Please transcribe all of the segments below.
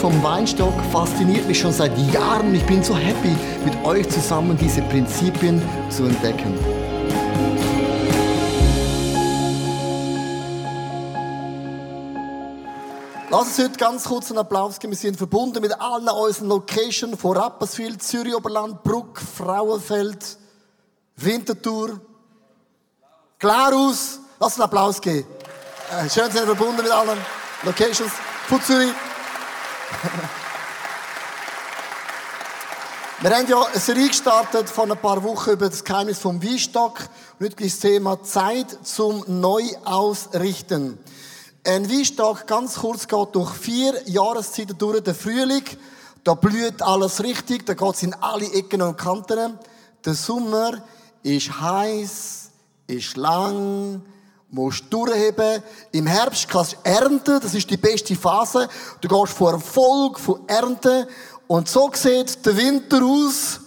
Vom Weinstock fasziniert mich schon seit Jahren. Ich bin so happy, mit euch zusammen diese Prinzipien zu entdecken. Lass uns heute ganz kurz einen Applaus geben. Wir sind verbunden mit allen unseren Locations von Rapperswil, Zürich Oberland, Bruck, Frauenfeld, Winterthur, Glarus. Lass uns einen Applaus geben. Äh, schön, sind wir verbunden mit allen Locations von Zürich. Wir haben ja eine Serie gestartet vor ein paar Wochen über das Geheimnis vom Weinstock. Und heute ist das Thema Zeit zum Neuausrichten. Ein Weinstock, ganz kurz, geht durch vier Jahreszeiten durch. Der Frühling, da blüht alles richtig, da geht es in alle Ecken und Kanten. Der Sommer ist heiß, ist lang, musst durchheben. Im Herbst kannst du ernten, das ist die beste Phase. Du gehst vor Erfolg, von Ernten. Und so sieht der Winter aus.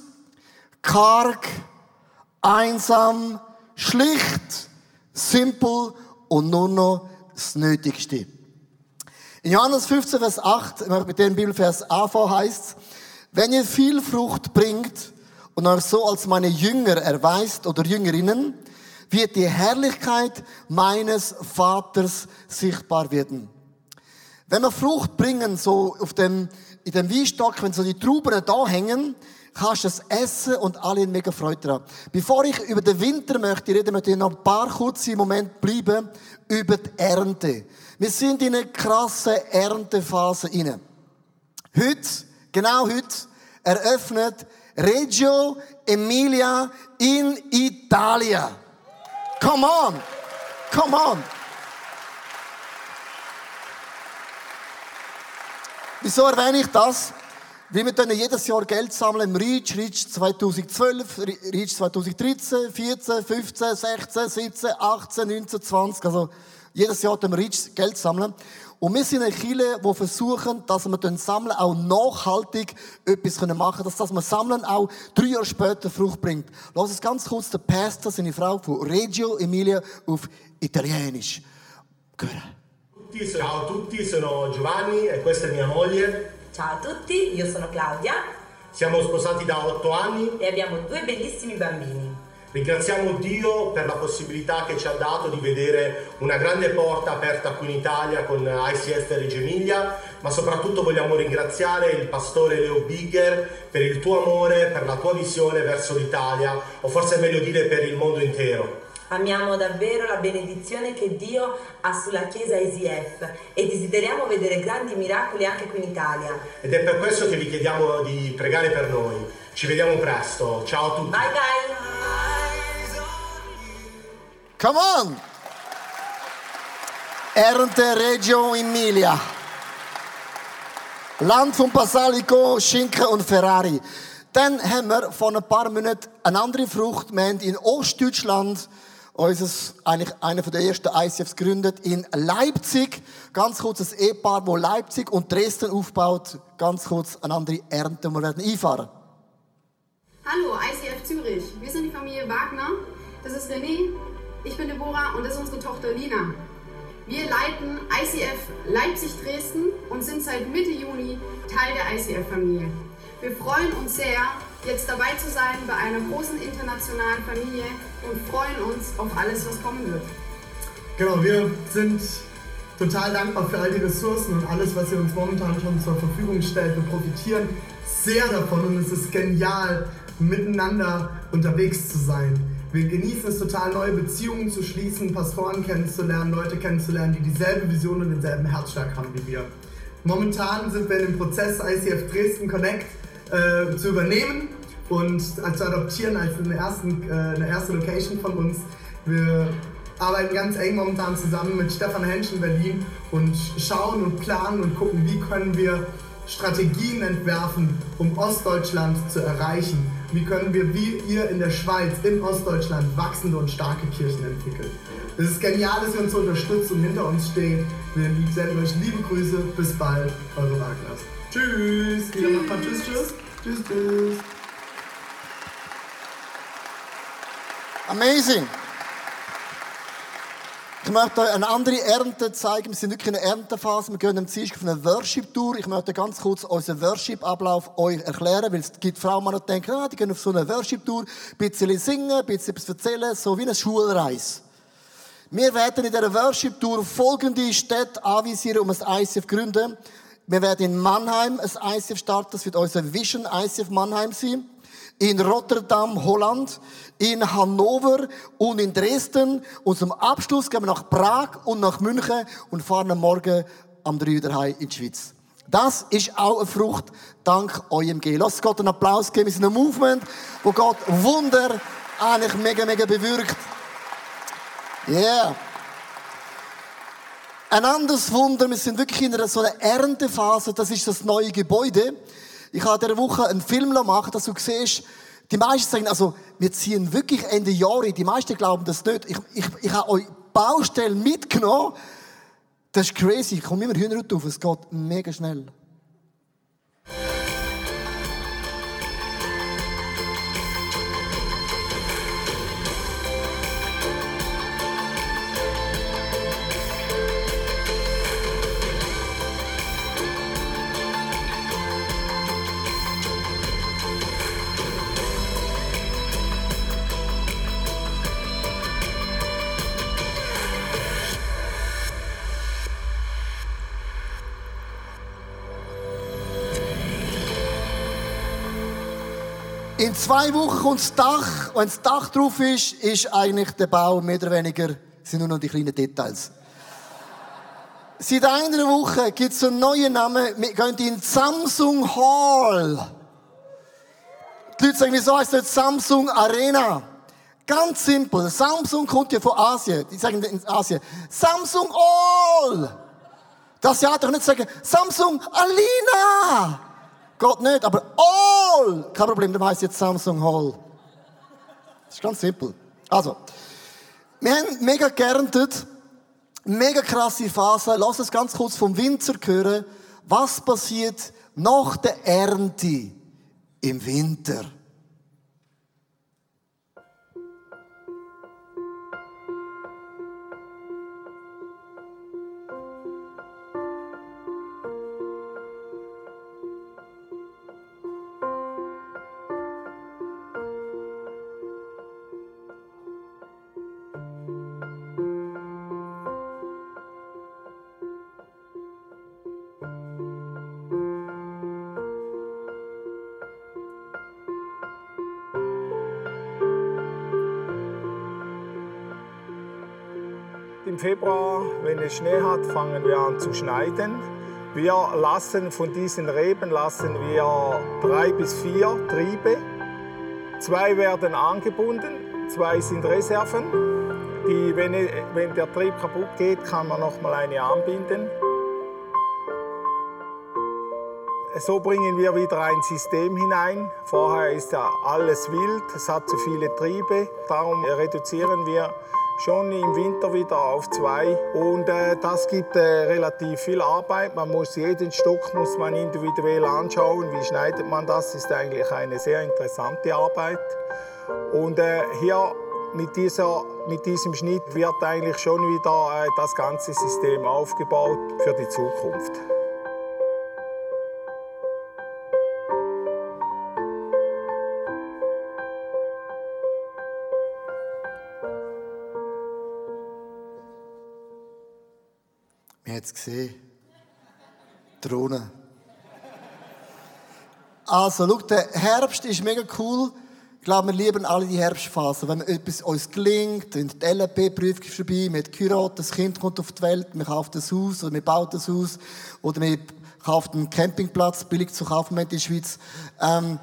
Karg, einsam, schlicht, simpel und nur noch das Nötigste. In Johannes 15, Vers 8, ich möchte mit dem Bibelvers anfangen, heißt wenn ihr viel Frucht bringt und euch so als meine Jünger erweist oder Jüngerinnen, wird die Herrlichkeit meines Vaters sichtbar werden. Wenn wir Frucht bringen, so auf dem, in dem Weinstock, wenn so die Trauben da hängen, kannst du es essen und alle in mega Freude daran. Bevor ich über den Winter möchte reden, möchte ich noch ein paar kurze Momente bleiben über die Ernte. Wir sind in einer krassen Erntephase inne. Heute, genau heute, eröffnet Reggio Emilia in Italien. Come on! Come on! Wieso erwähne ich das? Weil wir können jedes Jahr Geld sammeln im Reach, Reach 2012, Reach 2013, 14, 15, 16, 17, 18, 19, 20. Also jedes Jahr wir Reach Geld sammeln. Und wir sind eine Kirche, die versuchen, dass wir dann sammeln, auch nachhaltig etwas machen können, dass das wir sammeln auch drei Jahre später Frucht bringt. Lass uns ganz kurz den Pastor, seine Frau von Reggio Emilia auf Italienisch hören. Ciao a tutti, sono Giovanni e questa è mia moglie. Ciao a tutti, io sono Claudia. Siamo sposati da otto anni. E abbiamo due bellissimi bambini. Ringraziamo Dio per la possibilità che ci ha dato di vedere una grande porta aperta qui in Italia con ICF Reggio Emilia, ma soprattutto vogliamo ringraziare il pastore Leo Bigger per il tuo amore, per la tua visione verso l'Italia, o forse è meglio dire per il mondo intero. Amiamo davvero la benedizione che Dio ha sulla Chiesa ICF e desideriamo vedere grandi miracoli anche qui in Italia. Ed è per questo che vi chiediamo di pregare per noi. Ci vediamo presto. Ciao a tutti. Bye bye. Come on! Ernte Reggio Emilia. Land von Basalico, Schinken und Ferrari. Dann haben wir vor ein paar Monaten eine andere Frucht. Wir haben in Ostdeutschland unseres, eigentlich einer der ersten ICFs gegründet in Leipzig. Ganz kurz das Ehepaar, wo Leipzig und Dresden aufbaut. Ganz kurz eine andere Ernte. Wir werden einfahren. Hallo, ICF Zürich. Wir sind die Familie Wagner. Das ist René, ich bin Deborah und das ist unsere Tochter Lina. Wir leiten ICF Leipzig-Dresden und sind seit Mitte Juni Teil der ICF-Familie. Wir freuen uns sehr, jetzt dabei zu sein bei einer großen internationalen Familie und freuen uns auf alles, was kommen wird. Genau, wir sind total dankbar für all die Ressourcen und alles, was ihr uns momentan schon zur Verfügung stellt. Wir profitieren sehr davon und es ist genial, miteinander unterwegs zu sein. Wir genießen es total, neue Beziehungen zu schließen, Pastoren kennenzulernen, Leute kennenzulernen, die dieselbe Vision und denselben Herzschlag haben wie wir. Momentan sind wir in dem Prozess ICF Dresden Connect äh, zu übernehmen und äh, zu adoptieren als eine, ersten, äh, eine erste Location von uns. Wir arbeiten ganz eng momentan zusammen mit Stefan Hensch in Berlin und schauen und planen und gucken, wie können wir Strategien entwerfen, um Ostdeutschland zu erreichen. Wie können wir, wie ihr in der Schweiz, in Ostdeutschland, wachsende und starke Kirchen entwickeln. Es ist genial, dass ihr uns unterstützt und hinter uns steht. Wir senden euch liebe Grüße. Bis bald, eure Wagners. Tschüss. Tschüss. Tschüss, tschüss. Tschüss, tschüss. Amazing. Ich möchte euch eine andere Ernte zeigen. Wir sind wirklich in einer Erntephase. Wir gehen am Dienstag auf eine Worship-Tour. Ich möchte ganz kurz unseren Worship-Ablauf euch erklären, weil es gibt Frauen, die denken, ah, die gehen auf so eine Worship-Tour, ein bisschen singen, ein bisschen etwas erzählen, so wie eine Schulreise. Wir werden in dieser Worship-Tour folgende Städte anvisieren, um ein ICF zu gründen. Wir werden in Mannheim ein ICF starten. Das wird unser Vision ICF Mannheim sein in Rotterdam, Holland, in Hannover und in Dresden. Und zum Abschluss gehen wir nach Prag und nach München und fahren am Morgen am 3 daheim in die Schweiz. Das ist auch eine Frucht dank OMG. Lasst Gott einen Applaus geben. Wir sind ein Movement, wo Gott Wunder eigentlich mega, mega bewirkt. Yeah. Ein anderes Wunder, wir sind wirklich in einer so einer Erntephase, das ist das neue Gebäude. Ich habe diese Woche einen Film gemacht, dass du siehst, die meisten sagen, also, wir ziehen wirklich Ende Jahre. Die meisten glauben das nicht. Ich, ich, ich habe euch Baustellen mitgenommen. Das ist crazy. Ich komme immer Hühner auf. Es geht mega schnell. Zwei Wochen kommt das Dach. Wenn das Dach drauf ist, ist eigentlich der Bau mehr oder weniger, sind nur noch die kleinen Details. Seit einer Woche gibt es einen neuen Namen. Wir gehen in Samsung Hall. Die Leute sagen, wieso heißt das Samsung Arena? Ganz simpel. Samsung kommt ja von Asien. Die sagen in Asien, Samsung All. Das ja doch nicht sagen, Samsung Alina. Gott nicht, aber All, kein Problem, dann heißt jetzt Samsung Hall. Das ist ganz simpel. Also, wir haben mega geerntet, mega krasse Phase. Lass uns ganz kurz vom Winzer hören. Was passiert nach der Ernte im Winter? Februar, wenn es Schnee hat, fangen wir an zu schneiden. Wir lassen von diesen Reben lassen wir drei bis vier Triebe. Zwei werden angebunden, zwei sind Reserven. Die, wenn, wenn der Trieb kaputt geht, kann man noch mal eine anbinden. So bringen wir wieder ein System hinein. Vorher ist ja alles wild, es hat zu viele Triebe. Darum reduzieren wir schon im Winter wieder auf zwei. Und äh, das gibt äh, relativ viel Arbeit. Man muss jeden Stock muss man individuell anschauen. Wie schneidet man das? Ist eigentlich eine sehr interessante Arbeit. Und äh, hier mit, dieser, mit diesem Schnitt wird eigentlich schon wieder äh, das ganze System aufgebaut für die Zukunft. Wir haben es gesehen. Drohnen. Also, schau, der Herbst ist mega cool. Ich glaube, wir lieben alle die Herbstphase. Wenn etwas uns gelingt, die LLP-Prüfung ist vorbei, wir haben das Kind kommt auf die Welt, wir kaufen das Haus oder wir bauen das Haus oder wir kaufen einen Campingplatz, billig zu kaufen in der Schweiz. Ähm,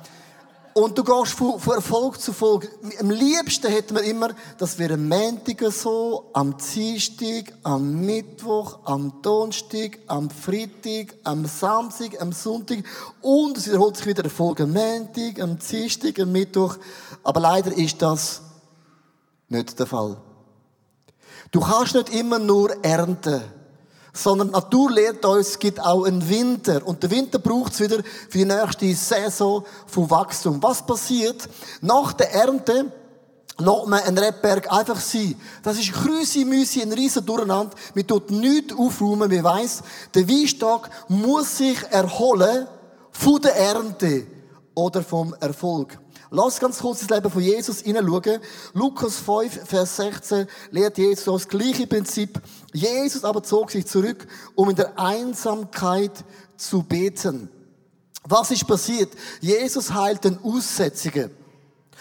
und du gehst von, Erfolg zu Erfolg. Am liebsten hätten wir immer, dass wir am Montag so, am Dienstag, am Mittwoch, am Donnerstag, am Freitag, am Samstag, am Sonntag und es wiederholt sich wieder Erfolg am Montag, am Dienstag, am Mittwoch. Aber leider ist das nicht der Fall. Du kannst nicht immer nur ernten sondern die Natur lehrt uns, es gibt auch einen Winter. Und der Winter braucht es wieder für die nächste Saison von Wachstum. Was passiert nach der Ernte? lässt man einen Rebberg einfach sein. Das ist Krüsi, Müsi, ein riesen Durcheinander. Man tut nichts aufräumen. Man weiss, der Weinstock muss sich erholen von der Ernte oder vom Erfolg. Lass ganz kurz das Leben von Jesus hineinschauen. Lukas 5, Vers 16 lehrt Jesus das gleiche Prinzip. Jesus aber zog sich zurück, um in der Einsamkeit zu beten. Was ist passiert? Jesus heilt den Aussätzigen.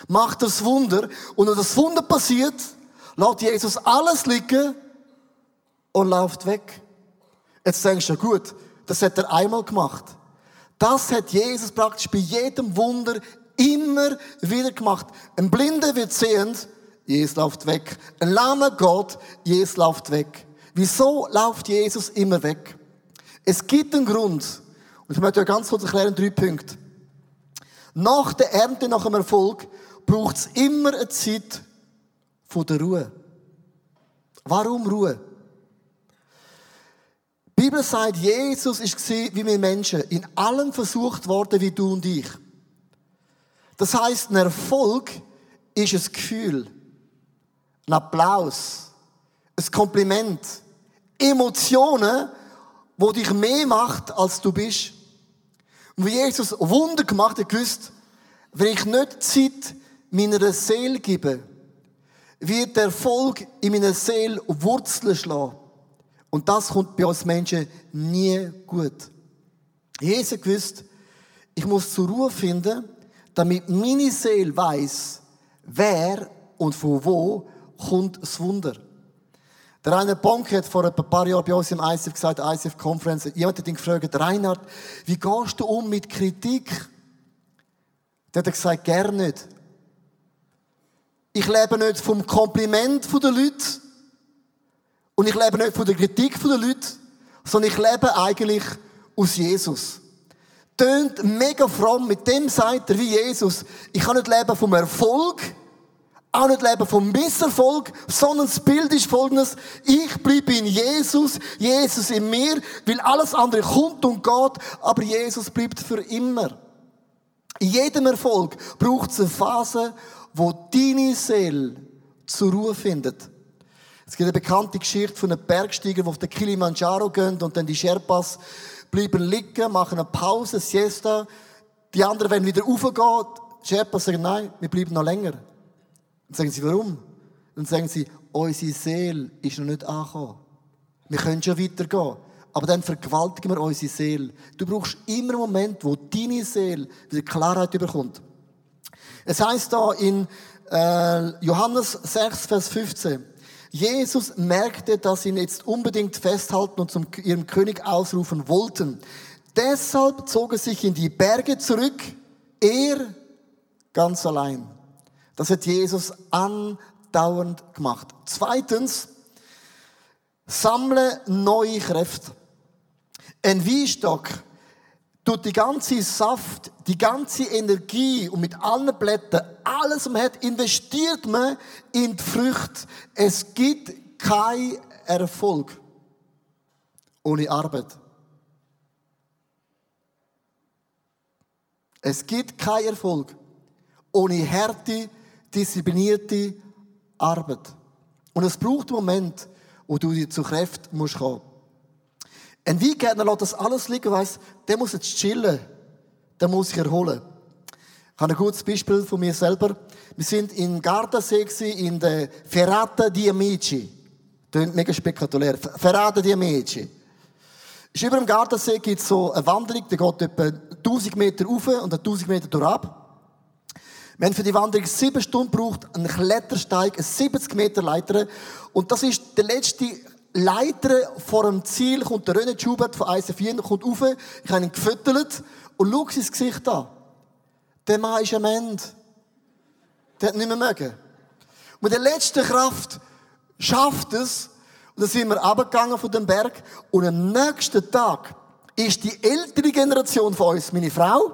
Macht das Wunder. Und wenn das Wunder passiert, lässt Jesus alles liegen und läuft weg. Jetzt denkst du, gut, das hat er einmal gemacht. Das hat Jesus praktisch bei jedem Wunder immer wieder gemacht. Ein Blinder wird sehend, Jesus läuft weg. Ein lahmer Gott, Jesus läuft weg. Wieso läuft Jesus immer weg? Es gibt einen Grund. Und ich möchte euch ganz kurz erklären, drei Punkte. Nach der Ernte, nach dem Erfolg, braucht es immer eine Zeit von der Ruhe. Warum Ruhe? Die Bibel sagt, Jesus ist wie wir Menschen, in allem versucht worden wie du und ich. Das heißt, ein Erfolg ist ein Gefühl, ein Applaus, ein Kompliment, Emotionen, wo dich mehr macht, als du bist. Und wie Jesus Wunder gemacht hat, gewusst, wenn ich nicht Zeit meiner Seele gebe, wird der Erfolg in meiner Seele Wurzeln schlagen. Und das kommt bei uns Menschen nie gut. Jesus gewusst, ich muss zur Ruhe finden, damit meine Seele weiß, wer und von wo kommt das Wunder. Der Rainer Bonk hat vor ein paar Jahren bei uns im ICF gesagt, ICF Conference, jemand hat ihn gefragt, Reinhard, wie gehst du um mit Kritik? Der hat gesagt, gern nicht. Ich lebe nicht vom Kompliment der Leute und ich lebe nicht von der Kritik der Leute, sondern ich lebe eigentlich aus Jesus tönt mega fromm. Mit dem sagt er wie Jesus, ich kann nicht leben vom Erfolg, auch nicht leben vom Misserfolg, sondern das Bild ist folgendes. Ich bleibe in Jesus, Jesus in mir, weil alles andere kommt und geht, aber Jesus bleibt für immer. In jedem Erfolg braucht es eine Phase, wo deine Seele zur Ruhe findet. Es gibt eine bekannte Geschichte von einem Bergsteiger, der auf den Kilimanjaro geht und dann die Sherpas bleiben liegen, machen eine Pause, Siesta. Die anderen werden wieder raufgehen. Die Sherpas sagen, nein, wir bleiben noch länger. Dann sagen sie, warum? Dann sagen sie, unsere Seele ist noch nicht angekommen. Wir können schon weitergehen. Aber dann vergewaltigen wir unsere Seele. Du brauchst immer einen Moment, wo deine Seele wieder Klarheit überkommt. Es heißt da in äh, Johannes 6, Vers 15, Jesus merkte, dass sie ihn jetzt unbedingt festhalten und zum ihrem König ausrufen wollten. Deshalb zog er sich in die Berge zurück, er ganz allein. Das hat Jesus andauernd gemacht. Zweitens, sammle neue Kräfte. Ein Weinstock tut die ganze Saft, die ganze Energie und mit allen Blättern, alles, was man hat, investiert man in die Früchte. Es gibt keinen Erfolg ohne Arbeit. Es gibt keinen Erfolg ohne harte, disziplinierte Arbeit. Und es braucht einen Moment, wo du dir zu Kräften musst. Ein Weingärtner lässt das alles liegen, weiss, der muss jetzt chillen. Der muss sich erholen. Ich habe ein gutes Beispiel von mir selber. Wir sind in Gardasee in der Ferrata di Amici. Klingt mega spektakulär. Ferrata di Amici. Ist über dem Gardasee gibt es so eine Wanderung, die geht etwa 1000 Meter rauf und 1000 Meter durch ab. Wir haben für die Wanderung sieben Stunden gebraucht, einen Klettersteig, eine 70 Meter Leiter. Und das ist der letzte Leiter vor dem Ziel, kommt der René Schubert von ICF kommt rauf, ich habe ihn gefüttert und schau sein Gesicht an. Der Mann ist am Ende. Der hat nicht mehr mögen. Und mit der letzten Kraft schafft es, und dann sind wir abgegangen von dem Berg, und am nächsten Tag ist die ältere Generation von uns, meine Frau,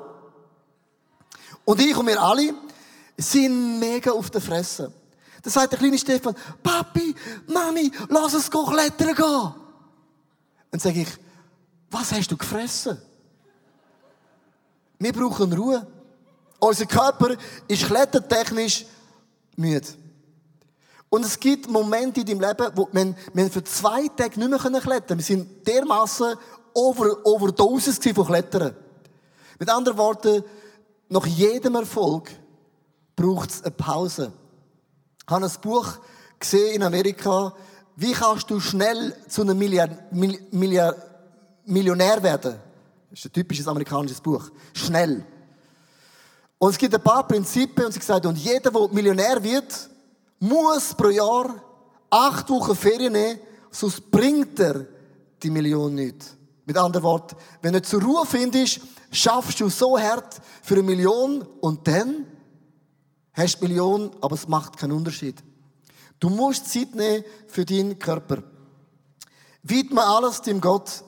und ich und wir alle, sind mega auf der Fresse. Dann sagt der kleine Stefan, Papi, Mami, lass uns klettern gehen. Dann sage ich, was hast du gefressen? Wir brauchen Ruhe. Unser Körper ist klettertechnisch müde. Und es gibt Momente in deinem Leben, wo wir, wir für zwei Tage nicht mehr klettern können. Wir sind dermaßen over, overdosis von Klettern. Mit anderen Worten, nach jedem Erfolg braucht es eine Pause. Ich habe ein Buch gesehen in Amerika, wie kannst du schnell zu einem Milliard, Milliard, Millionär werden? Das ist ein typisches amerikanisches Buch. Schnell. Und es gibt ein paar Prinzipien und sie gesagt, und jeder, der Millionär wird, muss pro Jahr acht Wochen Ferien nehmen, sonst bringt er die Million nicht. Mit anderen Worten, wenn du zur Ruhe findest, schaffst du so hart für eine Million und dann hast du eine Million, aber es macht keinen Unterschied. Du musst Zeit nehmen für deinen Körper. Widme alles dem Gott.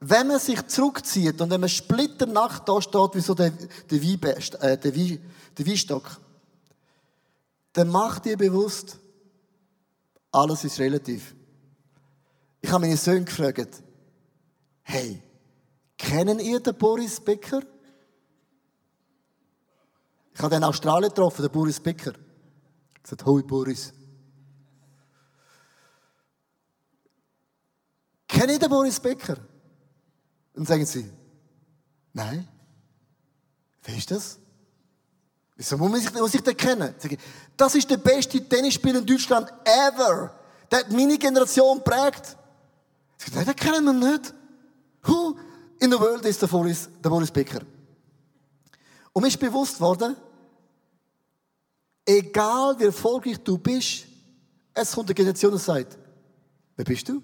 Wenn man sich zurückzieht und wenn man splitternacht da steht, wie so der, der, Weibest, äh, der, Wein, der Weinstock, dann mach dir bewusst, alles ist relativ. Ich habe meine Söhne gefragt, hey, kennen ihr den Boris Becker? Ich habe den Australien getroffen, den Boris Becker. Ich gesagt, hoi Boris. Kennen ihr den Boris Becker? Und sagen sie, nein. Wer ist das? Wieso muss ich, muss ich den kennen? Das ist der beste Tennisspieler in Deutschland ever. Der hat meine Generation geprägt. Ich sage, nein, den kennen wir nicht. Who in the world ist der Boris Becker? Und mir ist bewusst worden, egal wie erfolgreich du bist, es kommt eine Generation und sagt, wer bist du?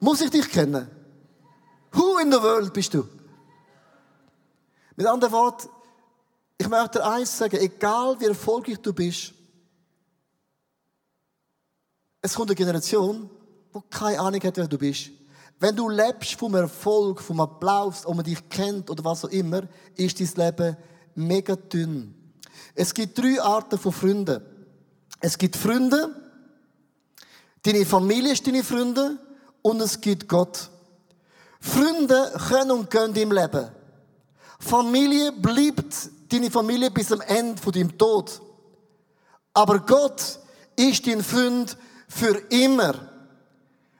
Muss ich dich kennen? Who in the world bist du? Mit anderen Worten, ich möchte dir eins sagen, egal wie erfolgreich du bist, es kommt eine Generation, die keine Ahnung hat, wer du bist. Wenn du lebst vom Erfolg, vom Applaus, ob man dich kennt oder was auch immer, ist dein Leben mega dünn. Es gibt drei Arten von Freunden. Es gibt Freunde, deine Familie ist deine Freunde und es gibt Gott. Freunde können und gehen im Leben. Familie bleibt deine Familie bis am Ende von deinem Tod. Aber Gott ist dein Freund für immer.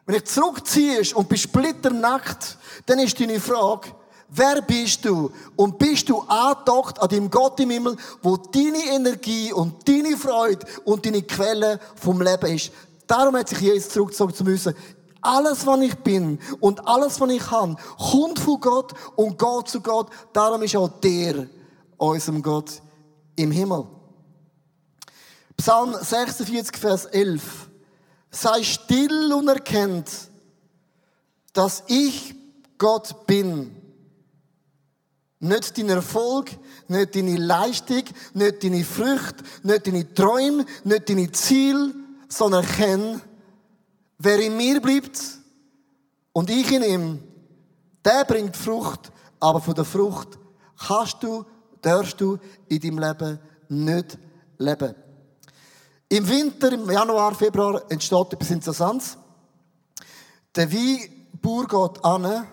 Wenn du zurückziehst und bist splitternackt, dann ist deine Frage, wer bist du? Und bist du angedockt an dem Gott im Himmel, wo deine Energie und deine Freude und deine Quelle vom Leben ist? Darum hat sich Jesus zurückgezogen zu müssen. Alles, was ich bin und alles, was ich habe, kommt von Gott und geht zu Gott. Darum ist auch der unserem Gott im Himmel. Psalm 46, Vers 11. Sei still und erkennt, dass ich Gott bin. Nicht dein Erfolg, nicht deine Leistung, nicht deine Früchte, nicht deine Träume, nicht deine Ziele, sondern erkenn, wer in mir bleibt und ich in ihm, der bringt Frucht, aber von der Frucht kannst du darfst du in deinem Leben nicht leben. Im Winter, im Januar, Februar, entsteht etwas Interessantes. Der Weinbauer geht an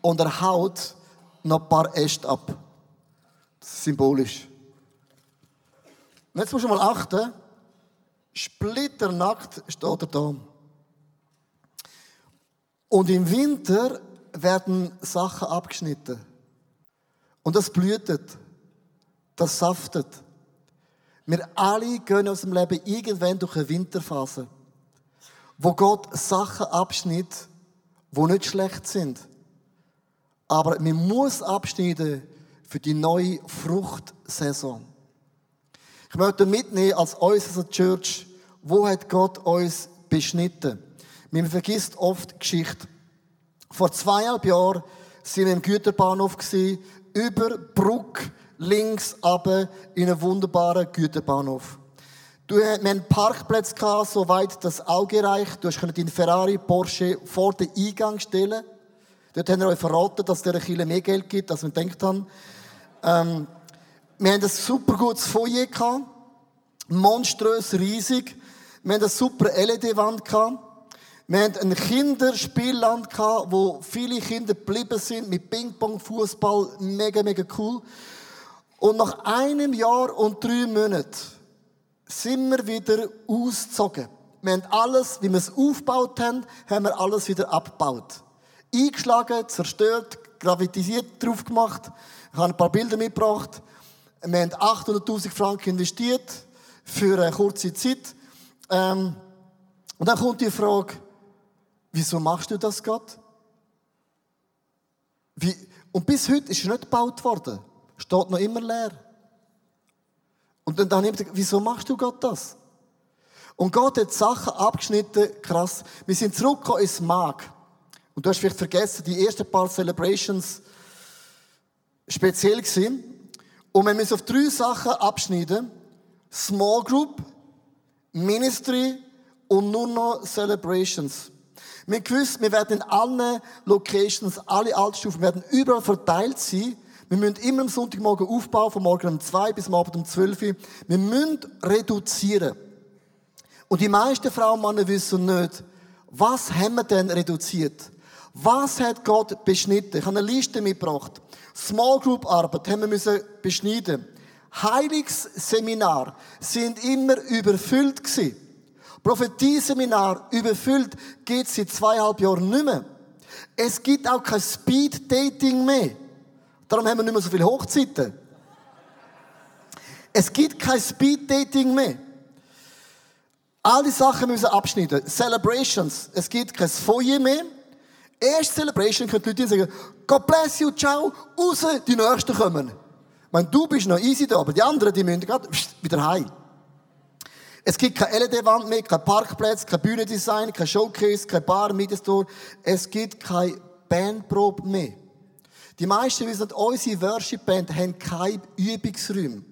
und er haut noch ein paar Äste ab. Das ist symbolisch. Und jetzt musst du mal achten, splitternackt steht er da. Und im Winter werden Sachen abgeschnitten. Und das blühtet das saftet. Wir alle gehen aus dem Leben irgendwann durch eine Winterphase, wo Gott Sachen abschnitt, wo nicht schlecht sind. Aber man muss abschneiden für die neue Fruchtsaison. Ich möchte mitnehmen als äußerste Church, wo hat Gott uns beschnitten? Man vergisst oft Geschichte. Vor zweieinhalb Jahren sind wir im Güterbahnhof über Bruck links aber in einen wunderbaren Güterbahnhof. Du, wir hatten Parkplatz so weit das Auge reicht. Du hast deinen Ferrari, Porsche vor den Eingang stellen. Dort haben wir euch verraten, dass der ein mehr Geld gibt, als wir gedacht haben. Ähm, wir haben ein super gutes Foyer gehabt. Monströs, riesig. Wir haben eine super LED-Wand gehabt. Wir hatten ein Kinderspielland gehabt, wo viele Kinder geblieben sind mit Ping-Pong, Fußball, mega, mega cool. Und nach einem Jahr und drei Monaten sind wir wieder ausgezogen. Wir haben alles, wie wir es aufgebaut haben, haben wir alles wieder abgebaut. Eingeschlagen, zerstört, gravitisiert drauf gemacht. Ich habe ein paar Bilder mitgebracht. Wir haben 800.000 Franken investiert für eine kurze Zeit. Ähm, und dann kommt die Frage, wieso machst du das, Gott? Wie, und bis heute ist es nicht gebaut worden. Steht noch immer leer. Und dann, habe ich gesagt, wieso machst du Gott das? Und Gott hat Sachen abgeschnitten, krass. Wir sind zurückgekommen ins Mag. Und du hast vielleicht vergessen, die ersten paar Celebrations speziell gewesen. Und wir müssen auf drei Sachen abschneiden. Small Group, Ministry und nur noch Celebrations. Wir gewusst, wir werden in allen Locations, alle Altstufen werden überall verteilt sein. Wir müssen immer am Sonntagmorgen aufbauen, von morgen um zwei bis am Abend um zwölf. Wir müssen reduzieren. Und die meisten Frauen und Männer wissen nicht, was haben wir denn reduziert? Was hat Gott beschnitten? Ich habe eine Liste mitgebracht. Small Group Arbeit haben wir müssen beschneiden. Heilungsseminar sind immer überfüllt gewesen. Prophetieseminar überfüllt geht seit zweieinhalb Jahren nicht mehr. Es gibt auch kein Speed Dating mehr. Darum haben wir nicht mehr so viele Hochzeiten. Es gibt kein Speed Dating mehr. All die Sachen müssen abschneiden. Celebrations. Es gibt kein Feuer mehr. Erste Celebration können die Leute sagen, God bless you, ciao, raus, die Nächsten kommen. Wenn du bist noch easy da, aber die anderen, die müssen gerade wieder heim. Es gibt keine LED-Wand mehr, kein Parkplatz, kein Bühnendesign, kein Showcase, kein Bar, Media Store. Es gibt keine Bandprobe mehr. Die meisten wissen, unsere Worship-Band haben keine Übungsräume.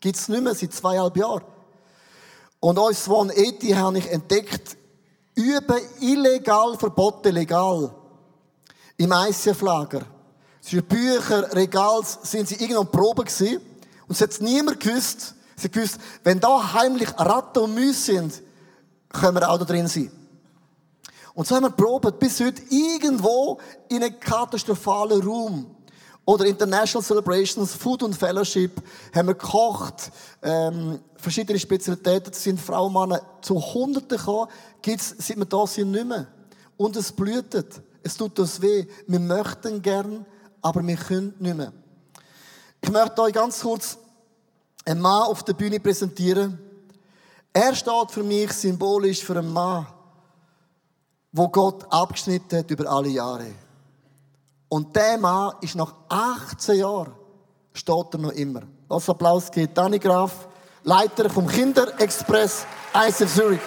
Gibt es nicht mehr seit zweieinhalb Jahren. Und uns Swan Eti habe ich entdeckt, üben illegal verboten legal. Im ICF-Lager. Zwischen Bücher, Regals sind sie irgendwo Probe gewesen. Und es hat niemand gewusst. Sie haben gewusst, wenn da heimlich Ratten und Mäuse sind, können wir auch da drin sein. Und so haben wir probiert, bis heute irgendwo in einem katastrophalen Raum oder International Celebrations, Food und Fellowship, haben wir gekocht, ähm, verschiedene Spezialitäten, sind Frauen und Männer zu Hunderten gekommen, gibt's, seit wir da sind, nicht mehr. Und es blühtet. Es tut uns weh. Wir möchten gern, aber wir können nicht mehr. Ich möchte euch ganz kurz einen Mann auf der Bühne präsentieren. Er steht für mich symbolisch für einen Mann, wo Gott abgeschnitten hat über alle Jahre. Und der Mann ist nach 18 Jahren, steht er noch immer. Lass Applaus geht Dani Graf, Leiter vom Kinderexpress ISF Zurich.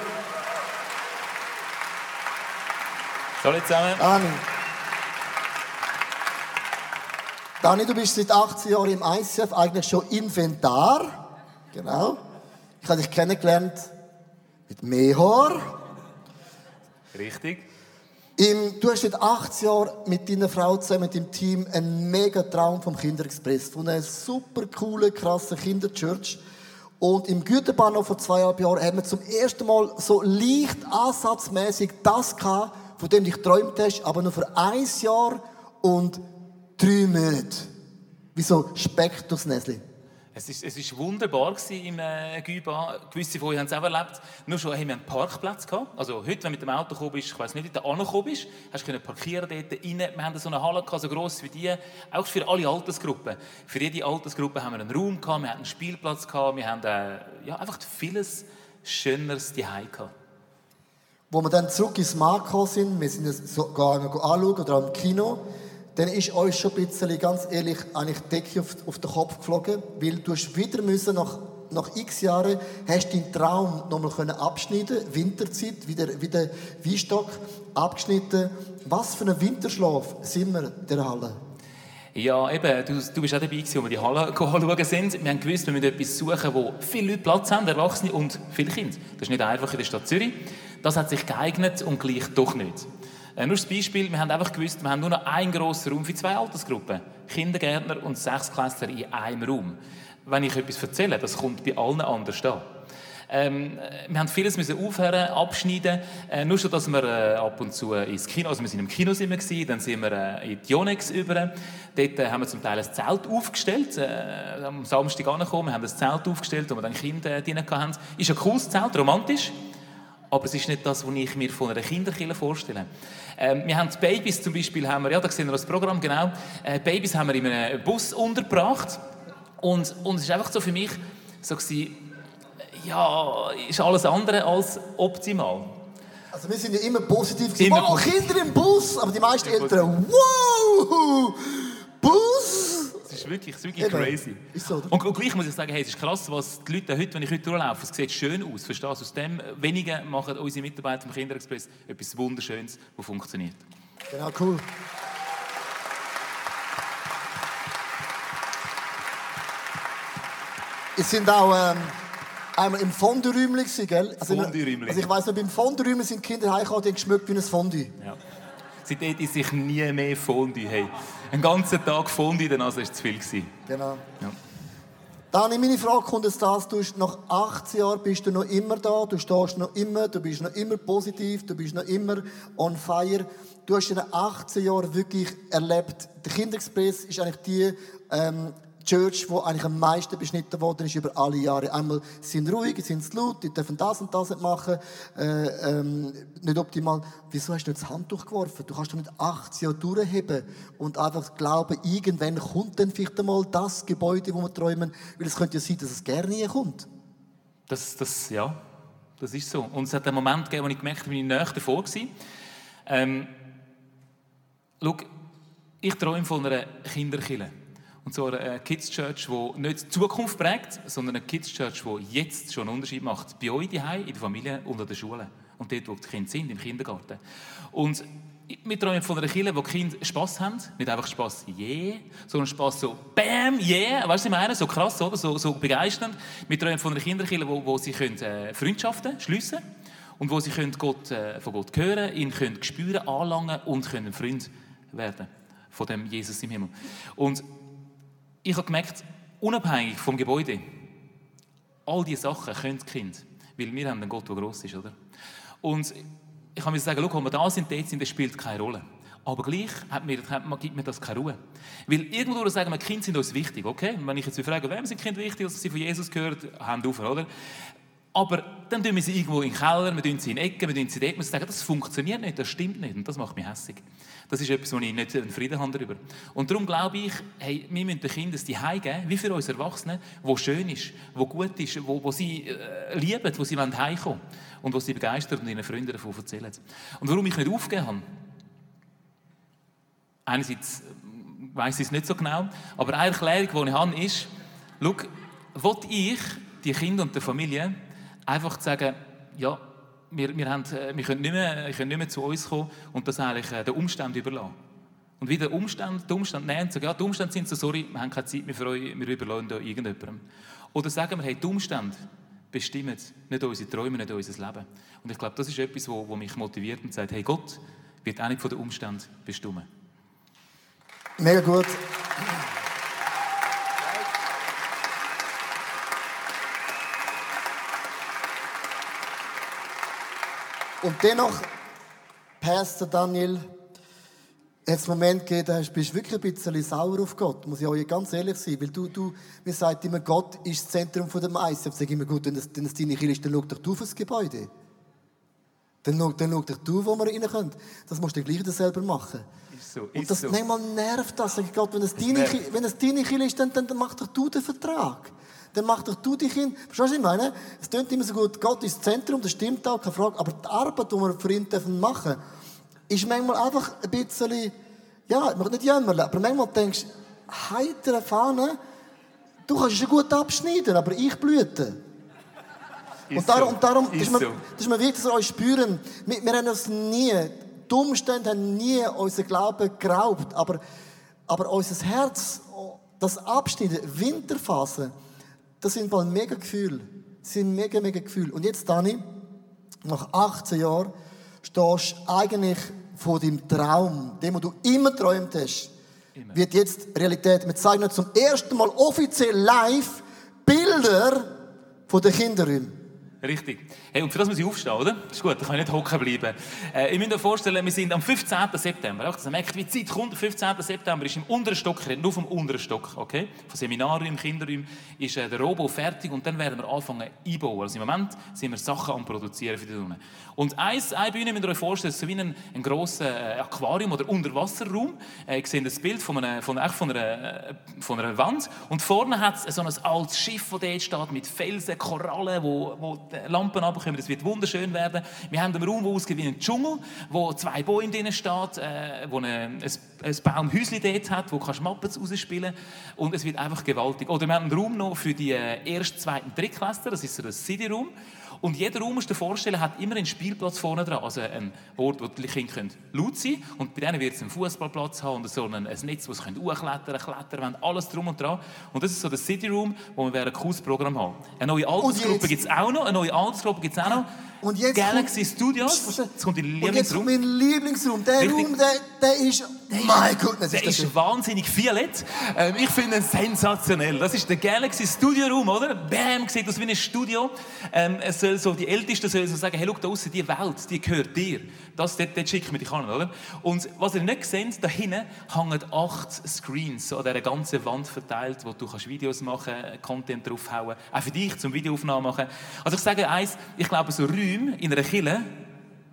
Hallo zusammen. Dani. Dani, du bist seit 18 Jahren im ICF, eigentlich schon Inventar. Genau. Ich habe dich kennengelernt mit Mehor. Richtig. Im, du hast seit 18 Jahren mit deiner Frau zusammen, mit dem Team, einen mega Traum vom Kinderexpress. Von einer super coole, krasse Kinderchurch. Und im Güterbahnhof vor zweieinhalb Jahren haben wir zum ersten Mal so leicht ansatzmäßig das gehabt, von dem du geträumt hast, aber nur für ein Jahr und drei Monate. Wie so Speck. Es ist, ist wunderbar im äh, Güba. Gewisse von euch haben es auch erlebt. Nur schon haben wir einen Parkplatz gehabt. Also heute, wenn du mit dem Auto gekommen bist, ich weiß nicht, wie du angekommen bist, hast du parkieren dort rein. Wir haben so eine Halle gehabt, so gross wie die. Auch für alle Altersgruppen. Für jede Altersgruppe haben wir einen Raum gehabt, wir hatten einen Spielplatz gehabt, wir haben äh, ja, einfach vieles Schöneres daheim gehabt. Wo wir dann zurück ins gekommen sind, wir sind es sogar anschauen oder im Kino, dann ist euch schon ein bisschen, ganz ehrlich, eigentlich die Decke auf, auf den Kopf geflogen, weil du hast wieder müssen, nach, nach x Jahren, hast deinen Traum nochmal können abschneiden Winterzeit, wieder, wieder Weinstock, abgeschnitten. Was für ein Winterschlaf sind wir in der Halle? Ja, eben, du, du bist auch dabei als wir die Halle anschauen sind. Wir haben gewusst, wir müssen etwas suchen, wo viele Leute Platz haben, Erwachsene und viele Kinder. Das ist nicht einfach in der Stadt Zürich. Das hat sich geeignet und gleich doch nicht. Äh, nur das Beispiel, wir haben einfach gewusst, wir haben nur noch einen grossen Raum für zwei Altersgruppen. Kindergärtner und Sechsklässler in einem Raum. Wenn ich etwas erzähle, das kommt bei allen anders an. Ähm, wir haben vieles müssen aufhören, abschneiden. Äh, nur schon, dass wir äh, ab und zu ins Kino, also wir sind im Kino sind wir gewesen, dann sind wir äh, in die Yonex über. Dort äh, haben wir zum Teil ein Zelt aufgestellt. Äh, am Samstag angekommen, wir haben ein Zelt aufgestellt, wo wir dann Kinder äh, drin hatten. Ist ein cooles Zelt, romantisch. Aber es ist nicht das, was ich mir von einer Kinderkille vorstelle. Ähm, wir haben die Babys zum Beispiel, haben wir, ja, da sehen wir das Programm, genau. Äh, Babys haben wir in einem Bus untergebracht. Und, und es ist einfach so für mich so gewesen, ja, ist alles andere als optimal. Also wir sind ja immer positiv. Immer oh. Kinder im Bus, aber die meisten Eltern, wow, ist wirklich, ist wirklich Eben. crazy. Ist so, und, und gleich muss ich sagen, hey, es ist krass, was die Leute heute, wenn ich heute durchlaufe, es sieht schön aus. Verstehst du? Aus dem wenigen machen unsere Mitarbeiter vom Kinderexpress etwas Wunderschönes, das funktioniert. Genau, cool. Es sind auch ähm, einmal im Fondue-Räumchen, gell? Also, Fondue-Räumchen. also ich weiss noch, beim Fondue-Räumchen sind Kinder heimgekommen, die haben geschmückt wie ein Fondue. Ja. Seitdem ist sich nie mehr Fondue. Hey, einen ganzen Tag Fondue, dann also ist es zu viel gewesen. Genau. Ja. Dani, meine Frage kommt jetzt das, du bist nach 18 Jahren bist du noch immer da, du stehst noch immer, du bist noch immer positiv, du bist noch immer on fire. Du hast in den 18 Jahren wirklich erlebt, der Kinderexpress ist eigentlich die ähm, Church, wo eigentlich am meisten beschnitten worden ist über alle Jahre. Einmal sie sind ruhig, sie sind zu laut, die dürfen das und das nicht machen, äh, ähm, nicht optimal. Wieso hast du nicht das Handtuch geworfen? Du kannst doch nicht 18 Jahre durchheben und einfach glauben, irgendwann kommt dann vielleicht einmal das Gebäude, wo wir träumen, weil es könnte ja sein, dass es gerne nie kommt. Das, das, ja, das ist so. Und es hat einen Moment gegeben, wo ich gemerkt habe, bin ich näher davor gewesen. Ähm, schau, ich träume von einer Kinderkille. Und zwar eine Kids Church, die nicht die Zukunft prägt, sondern eine Kids Church, die jetzt schon einen Unterschied macht. Bei euch daheim, in der Familie und an der Schule. Und dort, wo die Kinder sind, im Kindergarten. Und wir träumen von einer Kirche, wo die Kinder Spass haben. Nicht einfach Spass, yeah, sondern Spass so, bam, yeah. Weißt du, was ich meine? So krass, oder? So, so begeisternd. Wir träumen von einer Kinderkirche, wo, wo sie können, äh, Freundschaften schliessen können. Und wo sie können Gott, äh, von Gott hören, ihn können spüren, anlangen und können Freund werden. Von dem Jesus im Himmel. Und ich habe gemerkt, unabhängig vom Gebäude, all diese Sachen können die Kinder. Weil wir haben einen Gott, der gross ist, oder? Und ich kann mir sagen, schau, wenn wir da sind, dort sind, das spielt keine Rolle. Aber gleich hat mir, hat, gibt mir das keine Ruhe. Weil irgendwo sagen wir, Kinder sind uns wichtig, okay? Wenn ich jetzt frage, wem sind Kinder wichtig, dass sie von Jesus gehört, Hand auf, oder? Aber dann tun wir sie irgendwo in den Keller, wir tun sie in Ecken, wir tun sie dort. Wir sagen, das funktioniert nicht, das stimmt nicht. Und das macht mich hässig. Das ist etwas, wo ich nicht einen Frieden habe darüber. Und darum glaube ich, hey, wir müssen den Kindern die Heim geben, wie für uns Erwachsene, wo schön ist, wo gut ist, wo, wo sie äh, lieben, wo sie heimkommen. Und wo sie begeistert und ihren Freunden davon erzählen. Und warum ich nicht aufgegeben habe, einerseits weiß ich es nicht so genau, aber eine Erklärung, die ich habe, ist, schau, will ich die Kinder und die Familie einfach sagen, ja, wir, wir, haben, äh, wir können, nicht mehr, können nicht mehr zu uns kommen und das eigentlich äh, den Umständen überlassen. Und wie der Umstand, der Umstand nehmen und sagen, ja, die Umstände sind so, sorry, wir haben keine Zeit mehr für euch, wir überlassen da irgendjemandem. Oder sagen wir, hey, die Umstände bestimmen nicht unsere Träume, nicht unser Leben. Und ich glaube, das ist etwas, wo, wo mich motiviert und sagt, hey, Gott wird auch nicht von den Umständen bestimmen. Mega gut. Und dennoch, Pastor Daniel, hat es Moment gegeben, da bist du wirklich ein bisschen sauer auf Gott, muss ich auch ganz ehrlich sein, weil du, du mir sagt immer, Gott ist das Zentrum von dem Eis. Ich sage immer, gut, wenn es, wenn deine Kirche ist, dann schau doch du auf das Gebäude. Dann schau, dann schau doch du, wo wir rein können. Das musst du gleich selber machen. Ist so, Und ist das so. manchmal nervt das. Ich, Gott, wenn es deine, wenn deine Kirche ist, dann, dann, dann mach doch du den Vertrag. Dann mach doch du die Kinder. Verstehst du, was ich meine? Es klingt immer so gut, Gott ist das Zentrum, das stimmt auch, keine Frage. Aber die Arbeit, die wir für ihn dürfen machen ist manchmal einfach ein bisschen, ja, ich möchte nicht jammern, aber manchmal denkst du, heitere Fahne, du kannst es gut abschneiden, aber ich blüte. Ist Und darum, so. und darum Ist ist mir, so. ist mir wichtig, dass ihr euch spüren. Wir, wir haben uns nie, die Umstände haben nie unseren Glauben geraubt, aber, aber unser Herz, das Abschneiden, Winterphase, das sind bald mega Gefühle. Das sind mega, mega Gefühle. Und jetzt, Dani, nach 18 Jahren, stehst du eigentlich vor deinem Traum, dem, was du immer geträumt hast, wird jetzt Realität. Wir zeigen zum ersten Mal offiziell live Bilder von den Kinderräumen. Richtig. Hey, und für das muss ich aufstehen, oder? ist gut, da kann ich nicht hocken bleiben. Äh, ich muss mir vorstellen, wir sind am 15. September. Einfach, dass ihr merkt, wie die Zeit kommt. Der 15. September ist im unteren Stock, nur vom unteren Stock, okay? Von Seminarräumen, Kinderräumen ist äh, der Robo fertig und dann werden wir anfangen einbauen. Also im Moment sind wir Sachen am produzieren für die Sonne. Und eins, eine Bühne müsst ihr euch vorstellen, so wie ein, ein grosses äh, Aquarium oder Unterwasserraum. Äh, ich sehe das Bild von einer, von, von, einer, äh, von einer Wand und vorne hat es so ein altes Schiff, das dort steht, mit Felsen, Korallen, wo, wo Lampen runterkommen. Das wird wunderschön werden. Wir haben einen Raum, der aussieht wie ein Dschungel, wo zwei Bäume drin steht, äh, wo eine, ein, ein Baumhäuschen dort hat, wo kannst Mappen rausspielen und es wird einfach gewaltig. Oder wir haben einen Raum noch für die äh, ersten, zweiten, Drittklässler, das ist so das City-Room. Und jeder Raum, musst du dir vorstellen, hat immer einen Spielplatz vorne dran. Also ein Ort, wo die Kinder laut sein können. Und bei denen wird es einen Fußballplatz haben und so ein, ein Netz, wo sie hochklettern können, klettern alles drum und dran. Und das ist so das City Room, wo wir ein cooles Programm haben. Eine neue Altersgruppe gibt es auch noch. Eine neue Altersgruppe gibt es auch noch. Und jetzt Galaxy kommt, Studios. Jetzt kommt dein Und jetzt kommt mein Lieblingsraum. Der Richtig. Raum, der, der ist... mein Gott, das Der ist ist wahnsinnig violett. Ähm, ich finde ihn sensationell. Das ist der Galaxy Studio Room, oder? Bam, sieht aus wie ein Studio. Ähm, es soll so, die Ältesten sollen so sagen, hey, schau da draussen, die Welt, die gehört dir. Das, dort, dort schicken wir dich an, oder? Und was ihr nicht seht, da hinten hängen acht Screens an dieser ganzen Wand verteilt, wo du kannst Videos machen Content draufhauen Auch für dich, zum Videoaufnahmen machen. Also ich sage eins, ich glaube, so Räume in einer Kille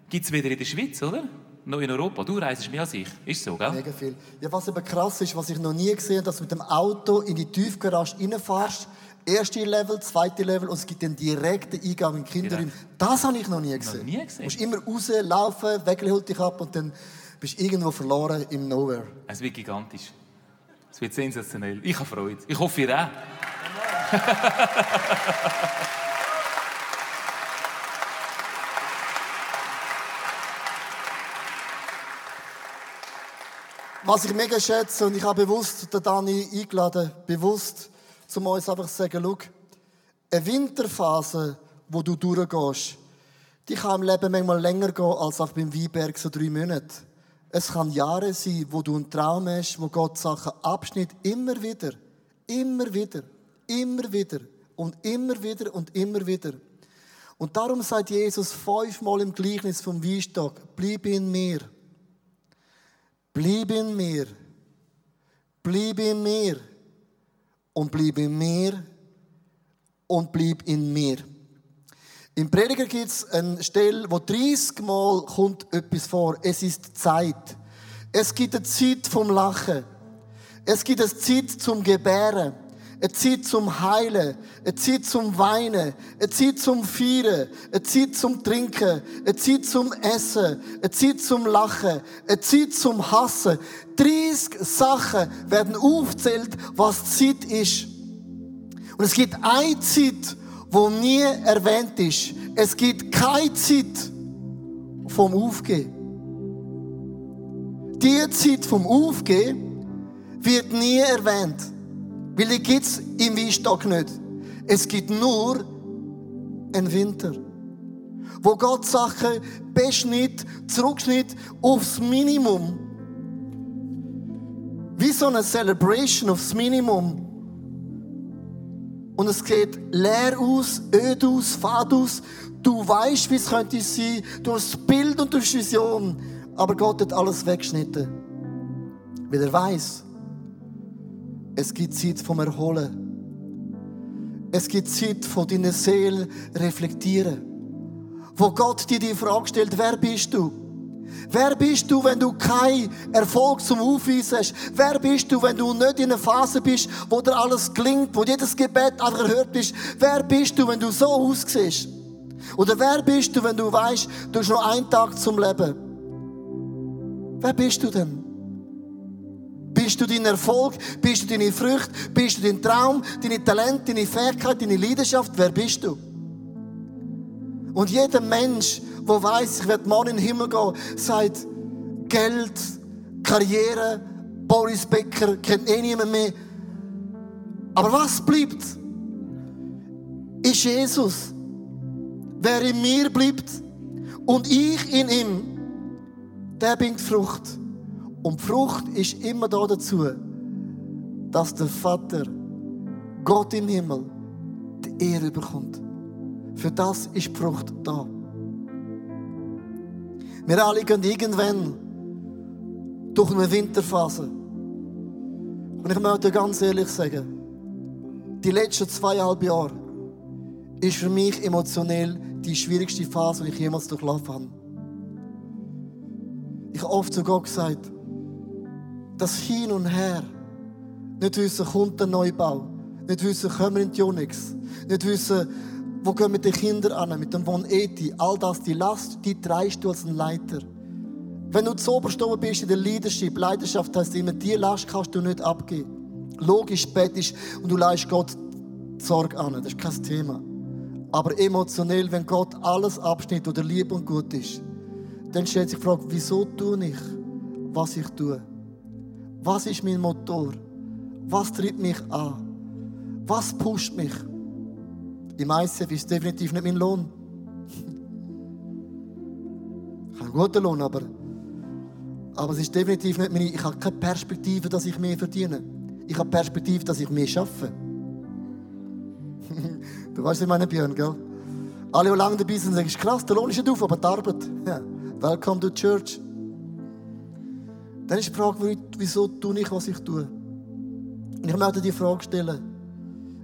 gibt es weder in der Schweiz, oder? Noch in Europa. Du reist mehr als ich. Ist so, gell? Mega viel. Ja, was aber krass ist, was ich noch nie gesehen habe, dass du mit dem Auto in die Tiefgarage reinfährst. Erste Level, zweite Level und es gibt den direkten Eingang in den Kinderraum. Das habe ich noch nie gesehen. nie gesehen. Du musst immer rauslaufen, Wegel holt dich ab und dann bist du irgendwo verloren im Nowhere. Es wird gigantisch. Es wird sensationell. Ich habe Freude. Ich hoffe, ihr auch. Was ich mega schätze, und ich habe bewusst den Dani eingeladen, bewusst, um uns einfach zu sagen, schau, eine Winterphase, wo du durchgehst, die kann im Leben manchmal länger gehen als auch beim Weinberg so drei Monate. Es kann Jahre sein, wo du einen Traum hast, wo Gott Sachen abschnitt, immer wieder, immer wieder, immer wieder und immer wieder und immer wieder. Und darum sagt Jesus fünfmal im Gleichnis vom Weinstock, bleib in mir. Bleib in mir. Bleib in mir. Und bleib in mir. Und bleib in mir. Im Prediger gibt es eine Stelle, wo 30 Mal kommt etwas vor. Es ist Zeit. Es gibt eine Zeit vom Lachen. Es gibt eine Zeit zum Gebären. Eine Zeit zum Heilen. Eine Zeit zum Weinen. Eine Zeit zum Feiern. Eine Zeit zum Trinken. Eine Zeit zum Essen. Eine Zeit zum Lachen. Eine Zeit zum Hassen. 30 Sachen werden aufgezählt, was Zeit ist. Und es gibt eine Zeit, wo nie erwähnt ist. Es gibt keine Zeit vom Aufgehen. Die Zeit vom Aufgehen wird nie erwähnt. Weil die gibt es im Weinstock nicht. Es gibt nur einen Winter. Wo Gott Sachen beschnitt, zurückschnitt aufs Minimum. Wie so eine Celebration aufs Minimum. Und es geht leer aus, öd aus, fad aus. Du weißt, wie es könnte sein. Du hast das Bild und du hast Vision. Aber Gott hat alles weggeschnitten. Weil er weiß, es gibt Zeit vom Erholen. Es gibt Zeit von deiner Seele reflektieren. Wo Gott dir die Frage stellt, wer bist du? Wer bist du, wenn du keinen Erfolg zum Aufweisen hast? Wer bist du, wenn du nicht in einer Phase bist, wo dir alles gelingt, wo jedes Gebet einfach erhört ist? Wer bist du, wenn du so aussiehst? Oder wer bist du, wenn du weißt, du hast nur einen Tag zum Leben? Wer bist du denn? Bist du dein Erfolg? Bist du deine Früchte? Bist du dein Traum? Deine Talente, deine Fähigkeit, deine Leidenschaft? Wer bist du? Und jeder Mensch, der weiß, ich werde morgen in den Himmel gehen, sagt, Geld, Karriere, Boris Becker, kennt eh niemand mehr. Aber was bleibt? Ist Jesus. Wer in mir bleibt und ich in ihm, der bringt Frucht. Und Frucht ist immer da dazu, dass der Vater, Gott im Himmel, die Ehre bekommt. Für das ist Frucht da. Wir alle gehen irgendwann durch eine Winterphase. Und ich möchte ganz ehrlich sagen, die letzten zweieinhalb Jahre ist für mich emotionell die schwierigste Phase, die ich jemals durchlaufen habe. Ich habe oft zu Gott gesagt, das Hin und Her, nicht wissen, kommt der Neubau, nicht wissen, kommen wir in die Unix, nicht wissen, wo gehen wir die Kinder an, mit dem Von Eti, all das, die Last, die treibst du als ein Leiter. Wenn du zu oberst bist in der Leadership, Leidenschaft heißt immer, die Last kannst du nicht abgeben. Logisch, betest und du leist Gott Sorge an, das ist kein Thema. Aber emotionell, wenn Gott alles abschnitt oder lieb und gut ist, dann stellt sich die Frage, wieso tue ich, was ich tue? Was ist mein Motor? Was treibt mich an? Was pusht mich? Im ICF ist definitiv nicht mein Lohn. Ich habe einen guten Lohn, aber, aber es ist definitiv nicht meine. Ich habe keine Perspektive, dass ich mehr verdiene. Ich habe Perspektive, dass ich mehr schaffe. du weißt, was ich meine, Björn, gell? Alle, die lange dabei sind, sagen, krass, der Lohn ist nicht auf, aber die Arbeit. Ja. Welcome to church. Dann ist die Frage, wieso tue ich, was ich tue? Und ich möchte die Frage stellen.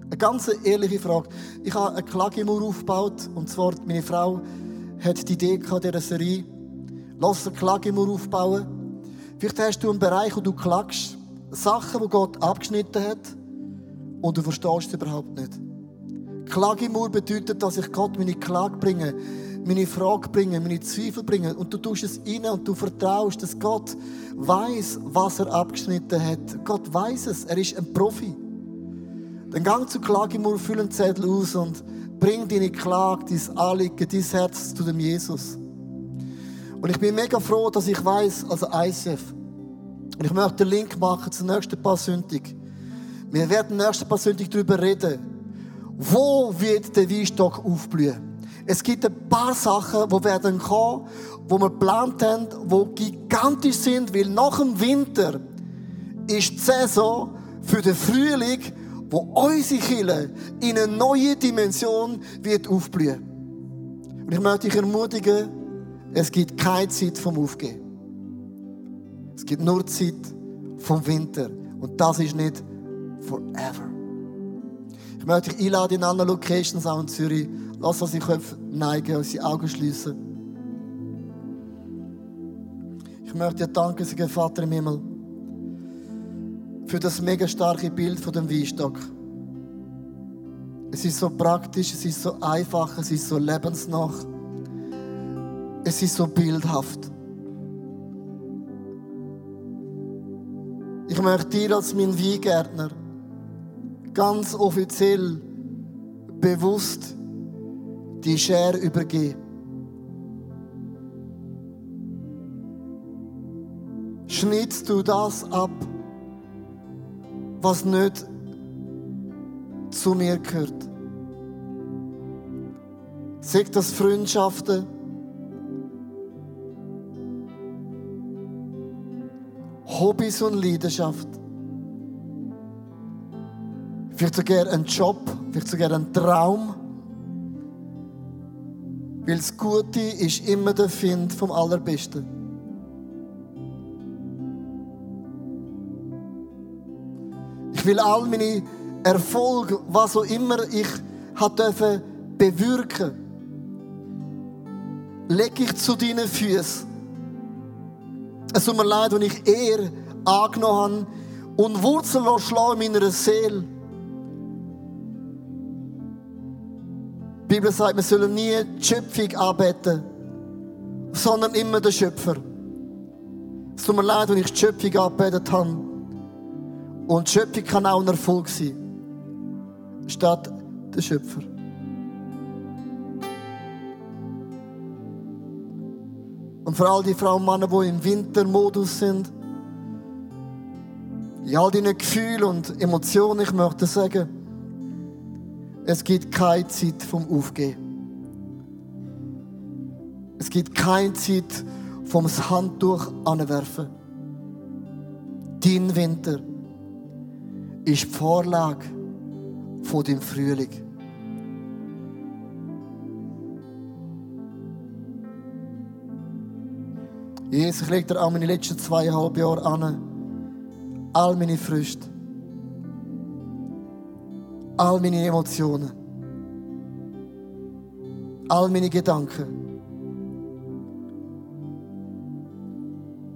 Eine ganz ehrliche Frage. Ich habe eine Klagemauer aufgebaut. Und zwar, meine Frau hat die Idee gehabt, dieser Serie. Lass eine Klagemauer aufbauen. Vielleicht hast du einen Bereich, wo du klagst. Sachen, die Gott abgeschnitten hat. Und du verstehst es überhaupt nicht. Klagemauer bedeutet, dass ich Gott meine Klage bringe, meine Frage bringe, meine Zweifel bringe. Und du tust es rein und du vertraust, dass Gott weiß, was er abgeschnitten hat. Gott weiß es. Er ist ein Profi. Dann gang zu Klagemur, füll einen Zettel aus und bring deine Klage, dein Anliegen, dein Herz zu dem Jesus. Und ich bin mega froh, dass ich weiß, also ICF. Und ich möchte den Link machen zur nächsten Passsündig. Wir werden nächste Passsündig darüber reden. Wo wird der Weinstock aufblühen? Es gibt ein paar Sachen, die werden kommen, wo wir geplant haben, die gigantisch sind, weil nach dem Winter ist die Saison für den Frühling wo unsere Kirche in eine neue Dimension wird aufblühen. Und ich möchte dich ermutigen, es gibt keine Zeit vom Aufgeben. Es gibt nur Zeit vom Winter. Und das ist nicht forever. Ich möchte dich einladen in anderen Locations, auch in Zürich. Lass uns die Köpfe neigen, unsere Augen schließen. Ich möchte dir danken, Vater im Himmel für das mega starke Bild von dem Weinstock. Es ist so praktisch, es ist so einfach, es ist so lebensnah. Es ist so bildhaft. Ich möchte dir als mein Weingärtner ganz offiziell bewusst die Schere übergeben. Schnittst du das ab? was nicht zu mir gehört. Sagt das Freundschaften, Hobbys und Leidenschaft. Vielleicht sogar ein Job, vielleicht sogar ein Traum. Weil das Gute ist immer der Find vom Allerbesten. will all meine Erfolge, was auch immer ich durfte bewirken, lege ich zu deinen Füßen. Es tut mir leid, wenn ich eher angenommen habe und Wurzeln schlagen in meiner Seele. Bibel sagt, wir sollen nie die Schöpfung anbeten, sondern immer den Schöpfer. Es tut mir leid, wenn ich die Schöpfung angebetet habe und die Schöpfung kann auch ein Erfolg sein. Statt der Schöpfer. Und vor allem die Frauen und Männer, die im Wintermodus sind, in all deinen Gefühlen und Emotionen, ich möchte sagen, es gibt keine Zeit vom Aufgehen. Es gibt keine Zeit vom Handtuch anwerfen. Dein Winter ist die Vorlage von dem Frühling. Jesus, ich lege dir all meine letzten zweieinhalb Jahre an, all meine Früchte. All meine Emotionen. All meine Gedanken.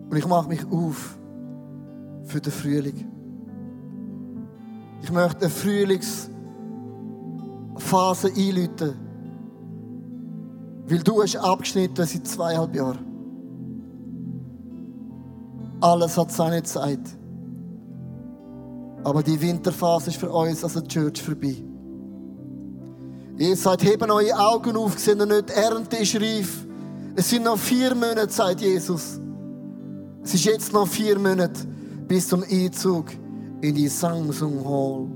Und ich mache mich auf für den Frühling. Ich möchte eine Frühlingsphase einläuten. Weil du hast abgeschnitten seit zweieinhalb Jahren. Alles hat seine Zeit. Aber die Winterphase ist für uns als Church vorbei. Ihr sagt, heben eure Augen auf, seht ihr nicht, Ernte ist reif. Es sind noch vier Monate, sagt Jesus. Es ist jetzt noch vier Monate bis zum Einzug in die Samsung Hall.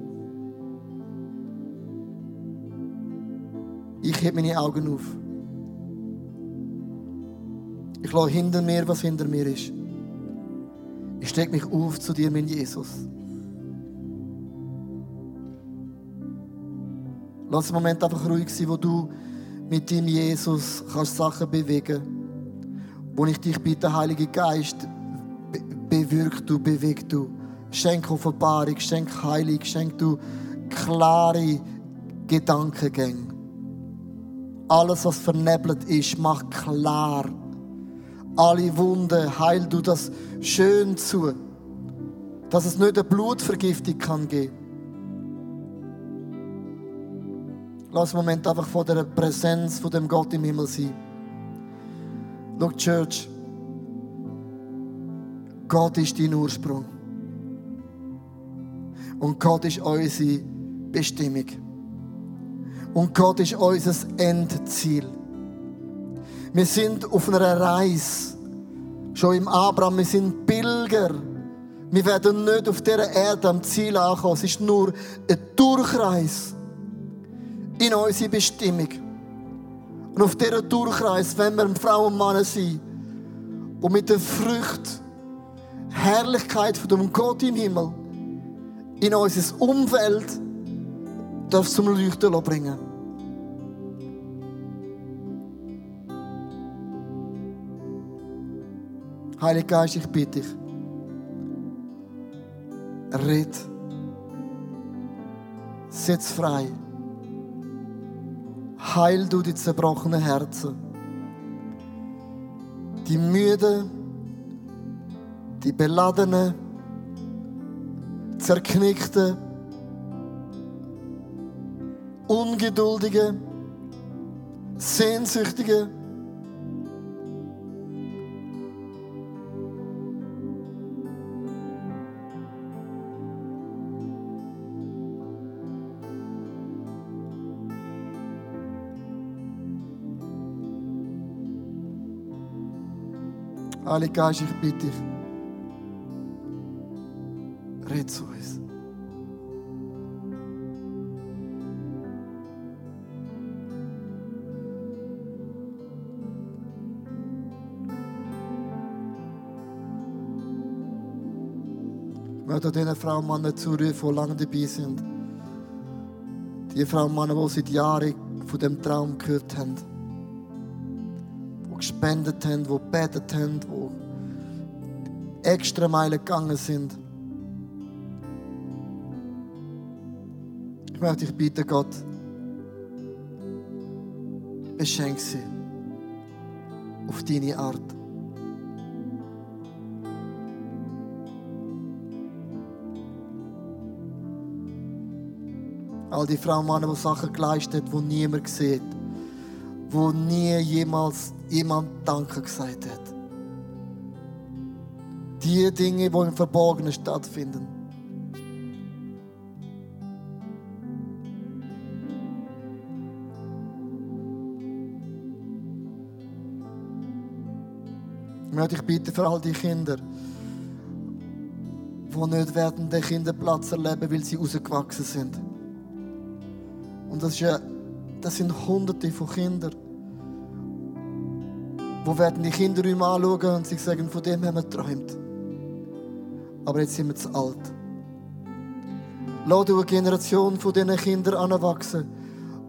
Ich heb meine Augen auf. Ich lasse hinter mir, was hinter mir ist. Ich stecke mich auf zu dir, mein Jesus. Lass einen Moment einfach ruhig sein, wo du mit deinem Jesus kannst Sachen bewegen Wo ich dich bitte, Heiliger Geist, be bewirk du, beweg du. Schenk Offenbarung, schenk Heilung, schenk du klare Gedankengänge. Alles, was vernebelt ist, mach klar. Alle Wunden, heil du das schön zu. Dass es nicht eine Blutvergiftung kann geben. Lass einen Moment einfach vor der Präsenz von dem Gott im Himmel sein. Schau, Church, Gott ist dein Ursprung. Und Gott ist unsere Bestimmung. Und Gott ist unser Endziel. Wir sind auf einer Reise. Schon im Abraham, wir sind Pilger. Wir werden nicht auf dieser Erde am Ziel ankommen. Es ist nur ein Durchreis in unsere Bestimmung. Und auf dieser Durchreise, wenn wir Frau und Mann sind, und mit der Frucht, Herrlichkeit von dem Gott im Himmel, in unser Umfeld darf zum Leuchten bringen. Heiliger Geist, ich bitte dich, red, setz frei, heil du die zerbrochenen Herzen, die müden, die beladenen, zerknickten, ungeduldigen, sehnsüchtigen, Heilige Geist, ich bitte dich, red zu uns. Ich möchte diesen Frauen und Männern zurufen, die lange dabei sind. Die Frauen und Männer, die seit Jahren von dem Traum gehört haben gespendet haben, die gebetet haben, die extra Meilen gegangen sind. Ich möchte dich bitten, Gott, beschenk sie auf deine Art. All die Frauen und Männer, die Sachen geleistet haben, die niemand sieht wo nie jemals jemand Danke gesagt hat. Die Dinge, die im Verborgenen stattfinden. Ich möchte dich bitten für all die Kinder, die nicht werden den Kinderplatz erleben, weil sie rausgewachsen sind. Und das ist ja das sind hunderte von Kindern. Wo werden die Kinderräume anschauen und sie sagen, von dem haben wir geträumt. Aber jetzt sind wir zu alt. Lass eine Generation von diesen Kindern anwachsen,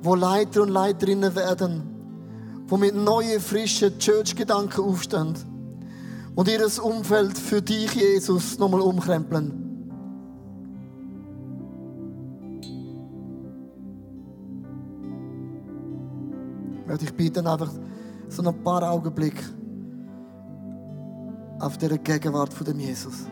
wo Leiter und Leiterinnen werden, wo mit neuen, frischen Church-Gedanken aufstehen, und ihr Umfeld für dich, Jesus, nochmal umkrempeln. Ich möchte dich bitten, einfach so ein paar Augenblicke auf der Gegenwart von dem Jesus.